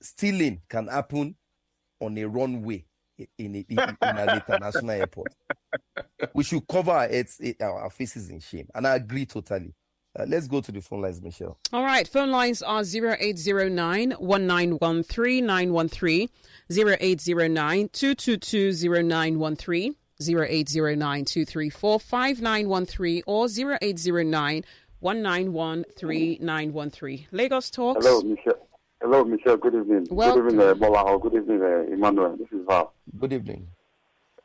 stealing can happen on a runway in, in, in an international airport. We should cover our, heads, our faces in shame. And I agree totally. Uh, let's go to the phone lines, Michelle. All right. Phone lines are 0809 1913 913, 0809 222 0913, 0809 234 5913, or 0809 1913 913. Lagos Talks. Hello, Michelle. Hello, Michelle. Good evening. Welcome. Good evening, uh, Bola. Good evening, uh, Emmanuel. This is Val. Good evening.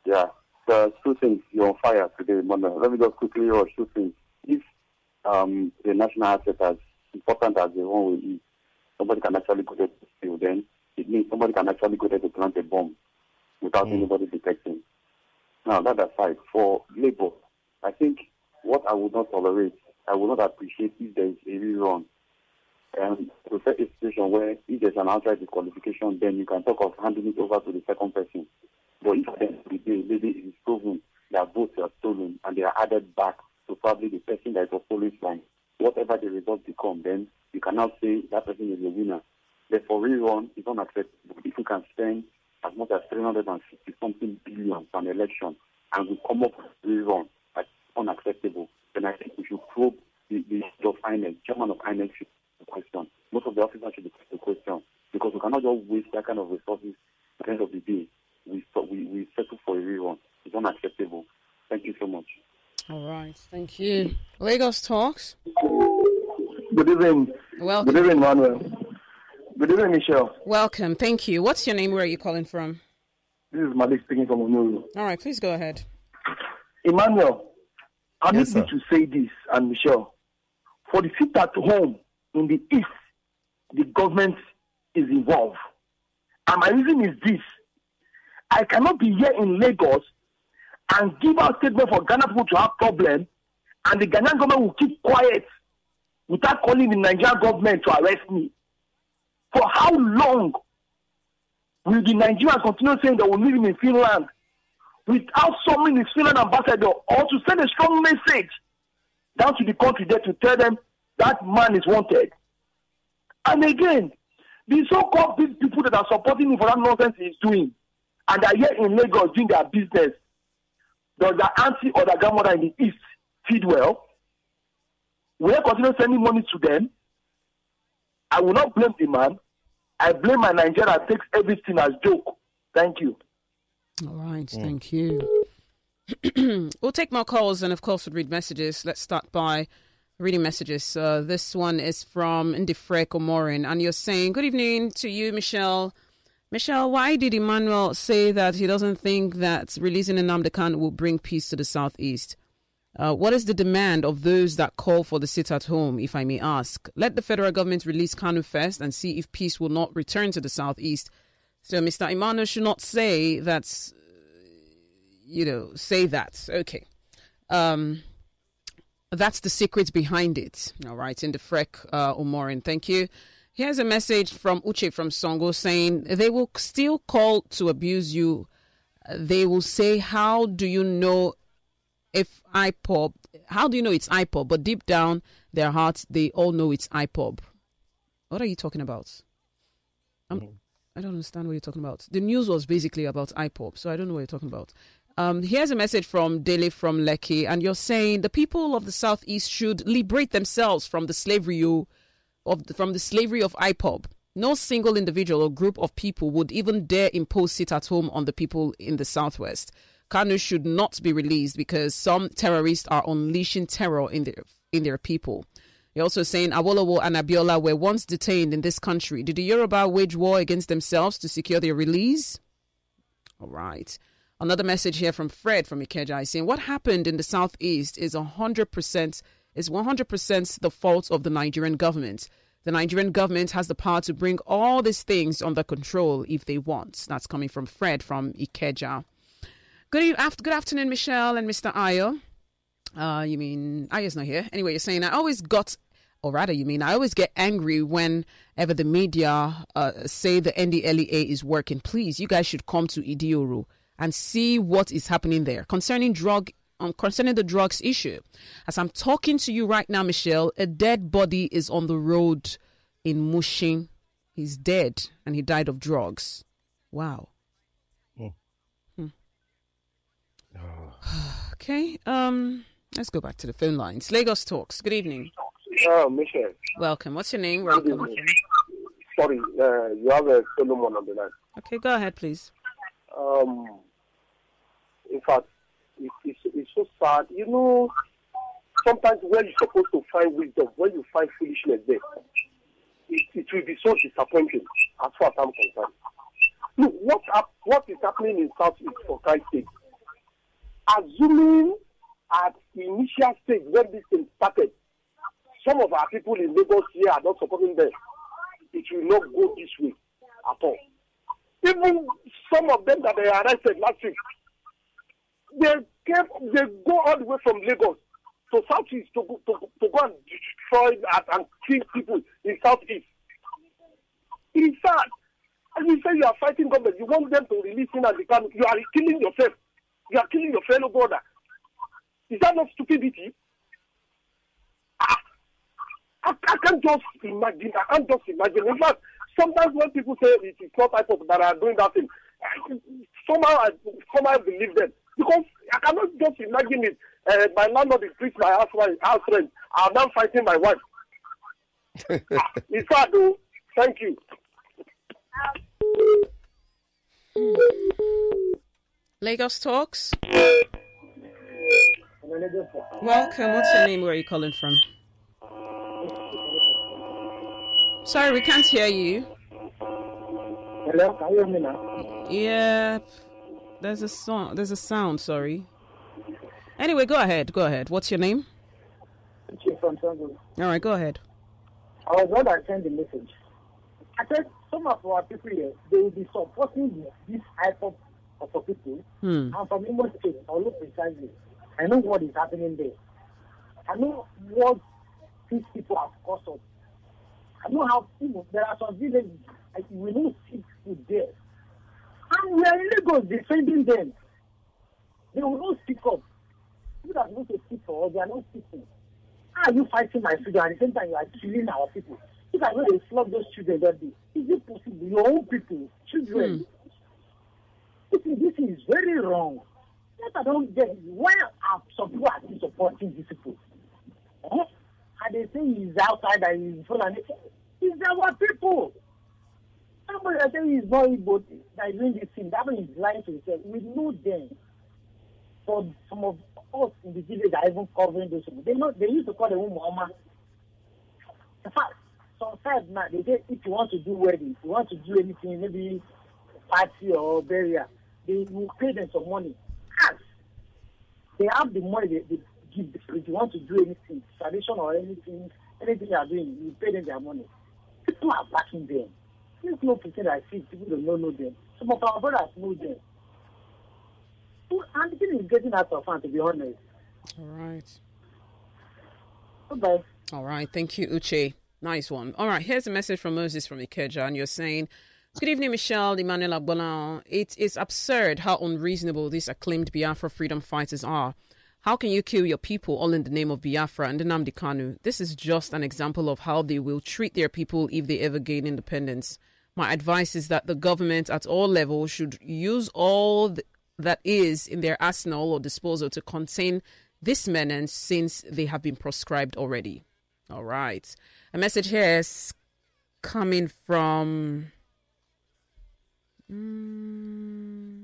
Yeah. The two things you're on fire today, Emmanuel. Let me just quickly rush two things. If um, the national asset as important as the one we is, somebody can actually go there to steal, then it means somebody can actually go there to plant a bomb without mm. anybody detecting. Now, that aside, for labor, I think what I would not tolerate, I would not appreciate if there is a rerun to set a situation where if there's an outright disqualification, then you can talk of handing it over to the second person. But if at the maybe it is proven that votes are stolen and they are added back to probably the person that was stolen from, whatever the result become, then you cannot say that person is a winner. Therefore, rerun is unacceptable. If you can spend as much as 350 something billion an election and we come up with rerun, that's unacceptable, then I think we should probe the, the of INEC, chairman of INEC should the question. Most of the officers should be the question because we cannot just waste that kind of resources at the end of the day. We, we, we settle for a rerun. It's unacceptable. Thank you so much. All right. Thank you. Lagos Talks. Good evening. Welcome. Good evening, Manuel. Good evening, Michelle. Welcome. Thank you. What's your name? Where are you calling from? This is Malik speaking from Onuru. All right. Please go ahead. Emmanuel, I Yes, to say this, and Michelle. For the sit at home in the East, the government is involved. And my reason is this I cannot be here in Lagos and give out statement for Ghana people to have problem, and the Ghanaian government will keep quiet without calling the Nigerian government to arrest me. For how long will the Nigerians continue saying that we live in Finland without summoning the Finland ambassador or to send a strong message down to the country there to tell them that man is wanted? And again, the so-called big people that are supporting him for that nonsense he's doing, and are here in Lagos doing their business, does the auntie or the grandmother in the east feed well? Will I continue sending money to them? I will not blame the man. I blame my Nigeria that takes everything as joke. Thank you. All right. Thank you. we'll take more calls and, of course, we'll read messages. Let's start by reading messages. Uh, this one is from Indifrek Omorin, and you're saying, Good evening to you, Michelle. Michelle, why did Emmanuel say that he doesn't think that releasing Nnamdi Kanu will bring peace to the southeast? Uh, what is the demand of those that call for the sit at home, if I may ask? Let the federal government release Kanu first and see if peace will not return to the southeast. So Mr. Imano should not say that, you know, say that. Okay. Um, that's the secret behind it. All right. In the Frek uh, Omorin. Thank you. Here's a message from Uche from Sango saying they will still call to abuse you. They will say, How do you know if IPOB, how do you know it's IPOB? But deep down their hearts, they all know it's IPOB. What are you talking about? I'm, I don't understand what you're talking about. The news was basically about IPOB, so I don't know what you're talking about. Um, here's a message from Dele from Lekki, and you're saying the people of the southeast should liberate themselves from the slavery of from the slavery of IPOB. No single individual or group of people would even dare impose sit at home on the people in the southwest. Kanu should not be released because some terrorists are unleashing terror in their in their people. You're also saying Awolowo and Abiola were once detained in this country. Did the Yoruba wage war against themselves to secure their release? All right. Another message here from Fred from Ikeja is saying what happened in the southeast is hundred percent is one hundred percent the fault of the Nigerian government. The Nigerian government has the power to bring all these things under control if they want. That's coming from Fred from Ikeja. Good, after, good afternoon, Michelle and Mr. Ayo. Uh, you mean Ayo's not here? Anyway, you're saying I always got, or rather, you mean I always get angry whenever the media uh, say the NDLEA is working. Please, you guys should come to Idi-Oro and see what is happening there concerning drug. Um, concerning the drugs issue, as I'm talking to you right now, Michelle, a dead body is on the road in Mushin. He's dead and he died of drugs. Wow. Hmm. Okay. Um. Let's go back to the phone lines. Lagos talks. Good evening. Oh, Michelle. Welcome. What's your name? Where are you Good calling evening. from? Sorry, uh, you have a Solomon on the line. Okay, go ahead, please. Um, in fact, it, it's, it's so sad. You know, sometimes when you're supposed to find wisdom, when you find foolishness there, it, it will be so disappointing as far as I'm concerned. Look, what, what is happening in Southeast for Christ's sake? Assuming at the initial stage when this thing started, some of our people in Lagos here are not supporting them. It will not go this way at all. Even some of them that they arrested last week, they came, they go all the way from Lagos to Southeast to, to, to go and destroy and, and kill people in southeast. Is sad. As you say you are fighting government, you want them to release him and become, you are killing yourself. You are killing your fellow brother. Is that not stupidity? I, I can't just imagine. I can't just imagine. In fact, sometimes when people say it is not IPOB that are doing that thing, somehow I somehow believe them because I cannot just imagine it. Uh, my landlord increased my house, my house rent. I'm now fighting my wife. It's sad, though. Thank you. Lagos Talks. Welcome. What's your name? Where are you calling from? Sorry, we can't hear you. Hello, can you hear me now? Yeah, there's a song. There's a sound. Sorry. Anyway, go ahead. Go ahead. What's your name? Chief from Sango. All right, go ahead. I was going to send the message. I said some of our people here, they will be supporting this IPOB of people. Hmm. I'm from Imo State, although precisely. I know what is happening there. I know what these people have caused us. I know how people, there are some villages, like, we don't see food there. And we are in Lagos defending them. They will not speak up. People are supposed to speak for us, they are not speaking. How are you fighting my freedom at the same time you are killing our people? If I know they flog those children that day, is it possible? Your own people, children. This, is, this is very wrong. What I don't get is why are some people are supporting these people? Eh? And they say he's outside and he's full and It's our people. Somebody that say he's not Igbo that is doing this thing, that one is lying to himself. We know them. But some of us in the village are even covering those people. They know they used to call them Muhammad. In fact, some tribes now they say if you want to do wedding, if you want to do anything, maybe party or burial, they will pay them some money. Cash. They have the money they, they give if you want to do anything, tradition or anything, anything you are doing, you pay them their money. People are backing them. Please no pretend I see people don't know, know them. Some of our brothers know them. And the thing is getting out of hand, to be honest. All right. Goodbye. All right. Thank you, Uche. Nice one. All right. Here's a message from Moses from Ikeja, and you're saying, Good evening, Michelle Emmanuel Agbolan. It is absurd how unreasonable these acclaimed Biafra freedom fighters are. How can you kill your people all in the name of Biafra and the Nnamdi Kanu? This is just an example of how they will treat their people if they ever gain independence. My advice is that the government at all levels should use all th- that is in their arsenal or disposal to contain this menace since they have been proscribed already. All right. A message here is coming from. Mm,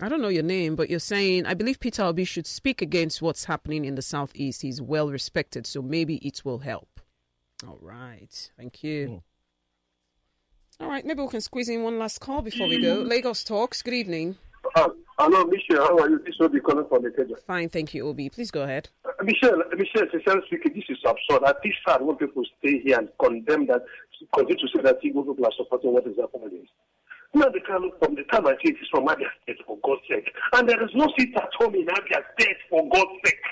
I don't know your name, but you're saying, I believe Peter Obi should speak against what's happening in the Southeast. He's well respected, so maybe it will help. All right. Thank you. All right. Maybe we can squeeze in one last call before we go. Lagos Talks. Good evening. Uh, hello, Michelle. How are you? This will be calling from the Kenya. Fine. Thank you, Obi. Please go ahead. Uh, Michelle, Michelle, sincerely speaking, this is absurd. I think sad when people stay here and condemn that, continue to say that Igbo people are supporting what is happening. Now, the kind from the time I see it is from Abia State, for God's sake. And there is no seat at home in Abia State, for God's sake.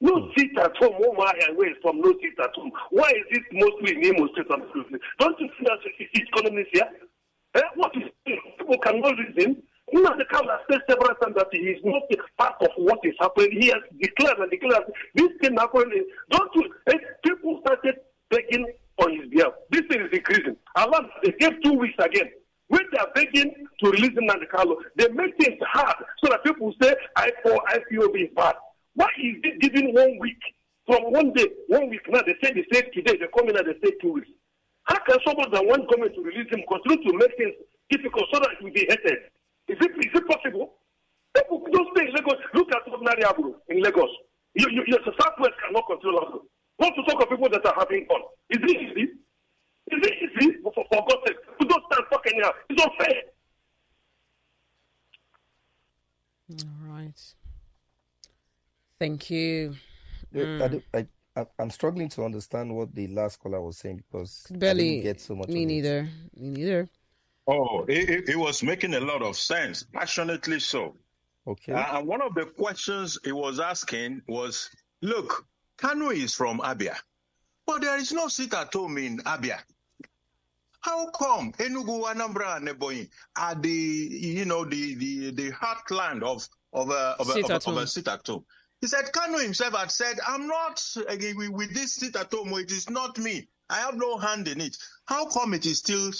No seat at home, oh my, is from no seat at home. Why is it mostly in Imo State? Don't you think that's economies here? Eh? What is people cannot reason? Know, the Council has said several times that he is not part of what is happening. He has declared and declared this thing happening. Don't you? eh, People started begging on his behalf. This thing is increasing. Allah, they gave two weeks again. When they are begging to release him and Carlo, they make things hard so that people say I4, IPOB is bad. Why is it giving one week? From one day, one week now, they say they say today, they come in and they say two weeks. How can someone that want government to release him continue to make things difficult so that he will be hated? Is it, is it possible? People don't stay in Lagos. Look at ordinary Abu in Lagos. You, you, your Southwest cannot control us. Not to talk of people that are having fun. Is it easy? Is it easy? For, for God's sake, you don't stand talking anyhow. It's unfair. All right. Thank you. I, I, I, I'm struggling to understand what the last caller was saying because I Barely didn't get so much. Me of it. neither. Me neither. Oh, it, it, it was making a lot of sense, passionately so. Okay. Uh, and one of the questions he was asking was, look, Kanu is from Abia. But there is no seat at home in Abia. How come Enugu, Anambra, and Ebonyi are the you know the the the heartland of of a of a, Sit of a, of a sit at home? He said Kanu himself had said, "I'm not again with with this sit at home. It is not me. I have no hand in it. How come it is still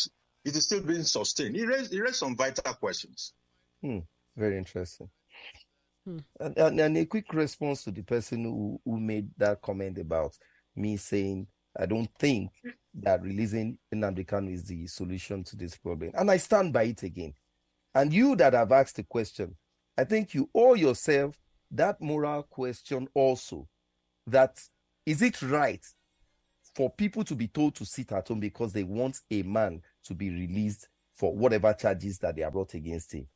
it is still being sustained?" He raised he raised some vital questions. Hmm, very interesting. Hmm. And, and, and a quick response to the person who, who made that comment about me saying, I don't think that releasing Nnamdi is the solution to this problem. And I stand by it again. And you that have asked the question, I think you owe yourself that moral question also that is it right for people to be told to sit at home because they want a man to be released for whatever charges that they are brought against him?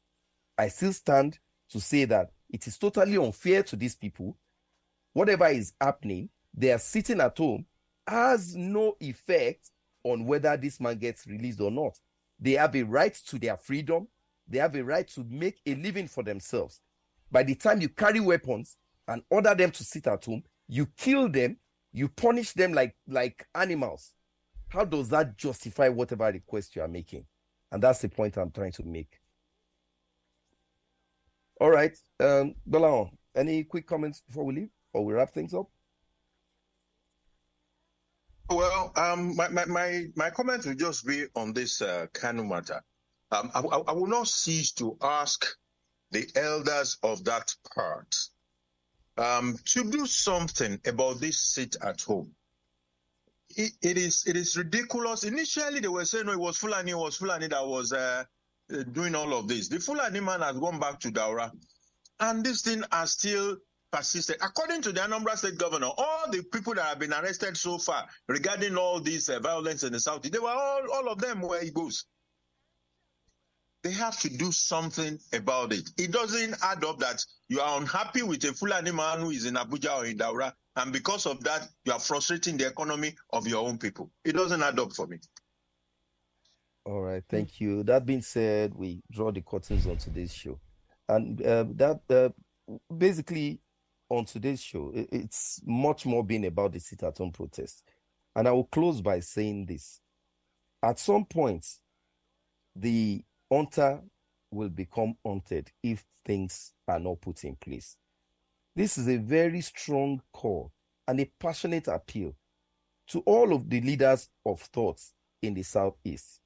I still stand to say that it is totally unfair to these people. Whatever is happening, they are sitting at home has no effect on whether this man gets released or not. They have a right to their freedom. They have a right to make a living for themselves. By the time you carry weapons and order them to sit at home, you kill them, you punish them like, like animals. How does that justify whatever request you are making? And that's the point I'm trying to make. All right. Um, Belaon, any quick comments before we leave or we wrap things up? Well, um, my, my, my, my comment will just be on this uh, Kanu matter. Um, I, I, I will not cease to ask the elders of that part um, to do something about this sit at home. It, it is it is ridiculous. Initially, they were saying no, it was Fulani, it was Fulani that was uh, doing all of this. The Fulani man has gone back to Daura, and this thing are still persisted. According to the Anambra State Governor, all the people that have been arrested so far regarding all this uh, violence in the south, they were all all of them were Igbos. They have to do something about it. It doesn't add up that you are unhappy with a Fulani man who is in Abuja or in Daura, and because of that, you are frustrating the economy of your own people. It doesn't add up for me. All right, thank you. That being said, we draw the curtains on today's show, and uh, that uh, basically on today's show, it's much more been about the sit-at-home protest. And I will close by saying this: at some point, the hunter will become hunted if things are not put in place. This is a very strong call and a passionate appeal to all of the leaders of thoughts in the southeast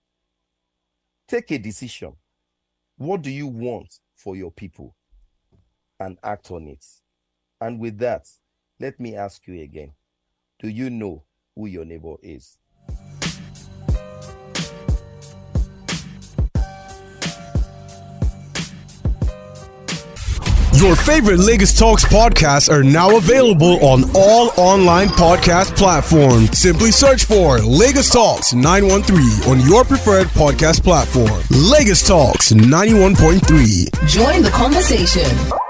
take a decision. What do you want for your people? And act on it. And with that, let me ask you again Do you know who your neighbor is? Your favorite Lagos Talks podcasts are now available on all online podcast platforms. Simply search for Lagos Talks 913 on your preferred podcast platform. Lagos Talks 91.3. Join the conversation.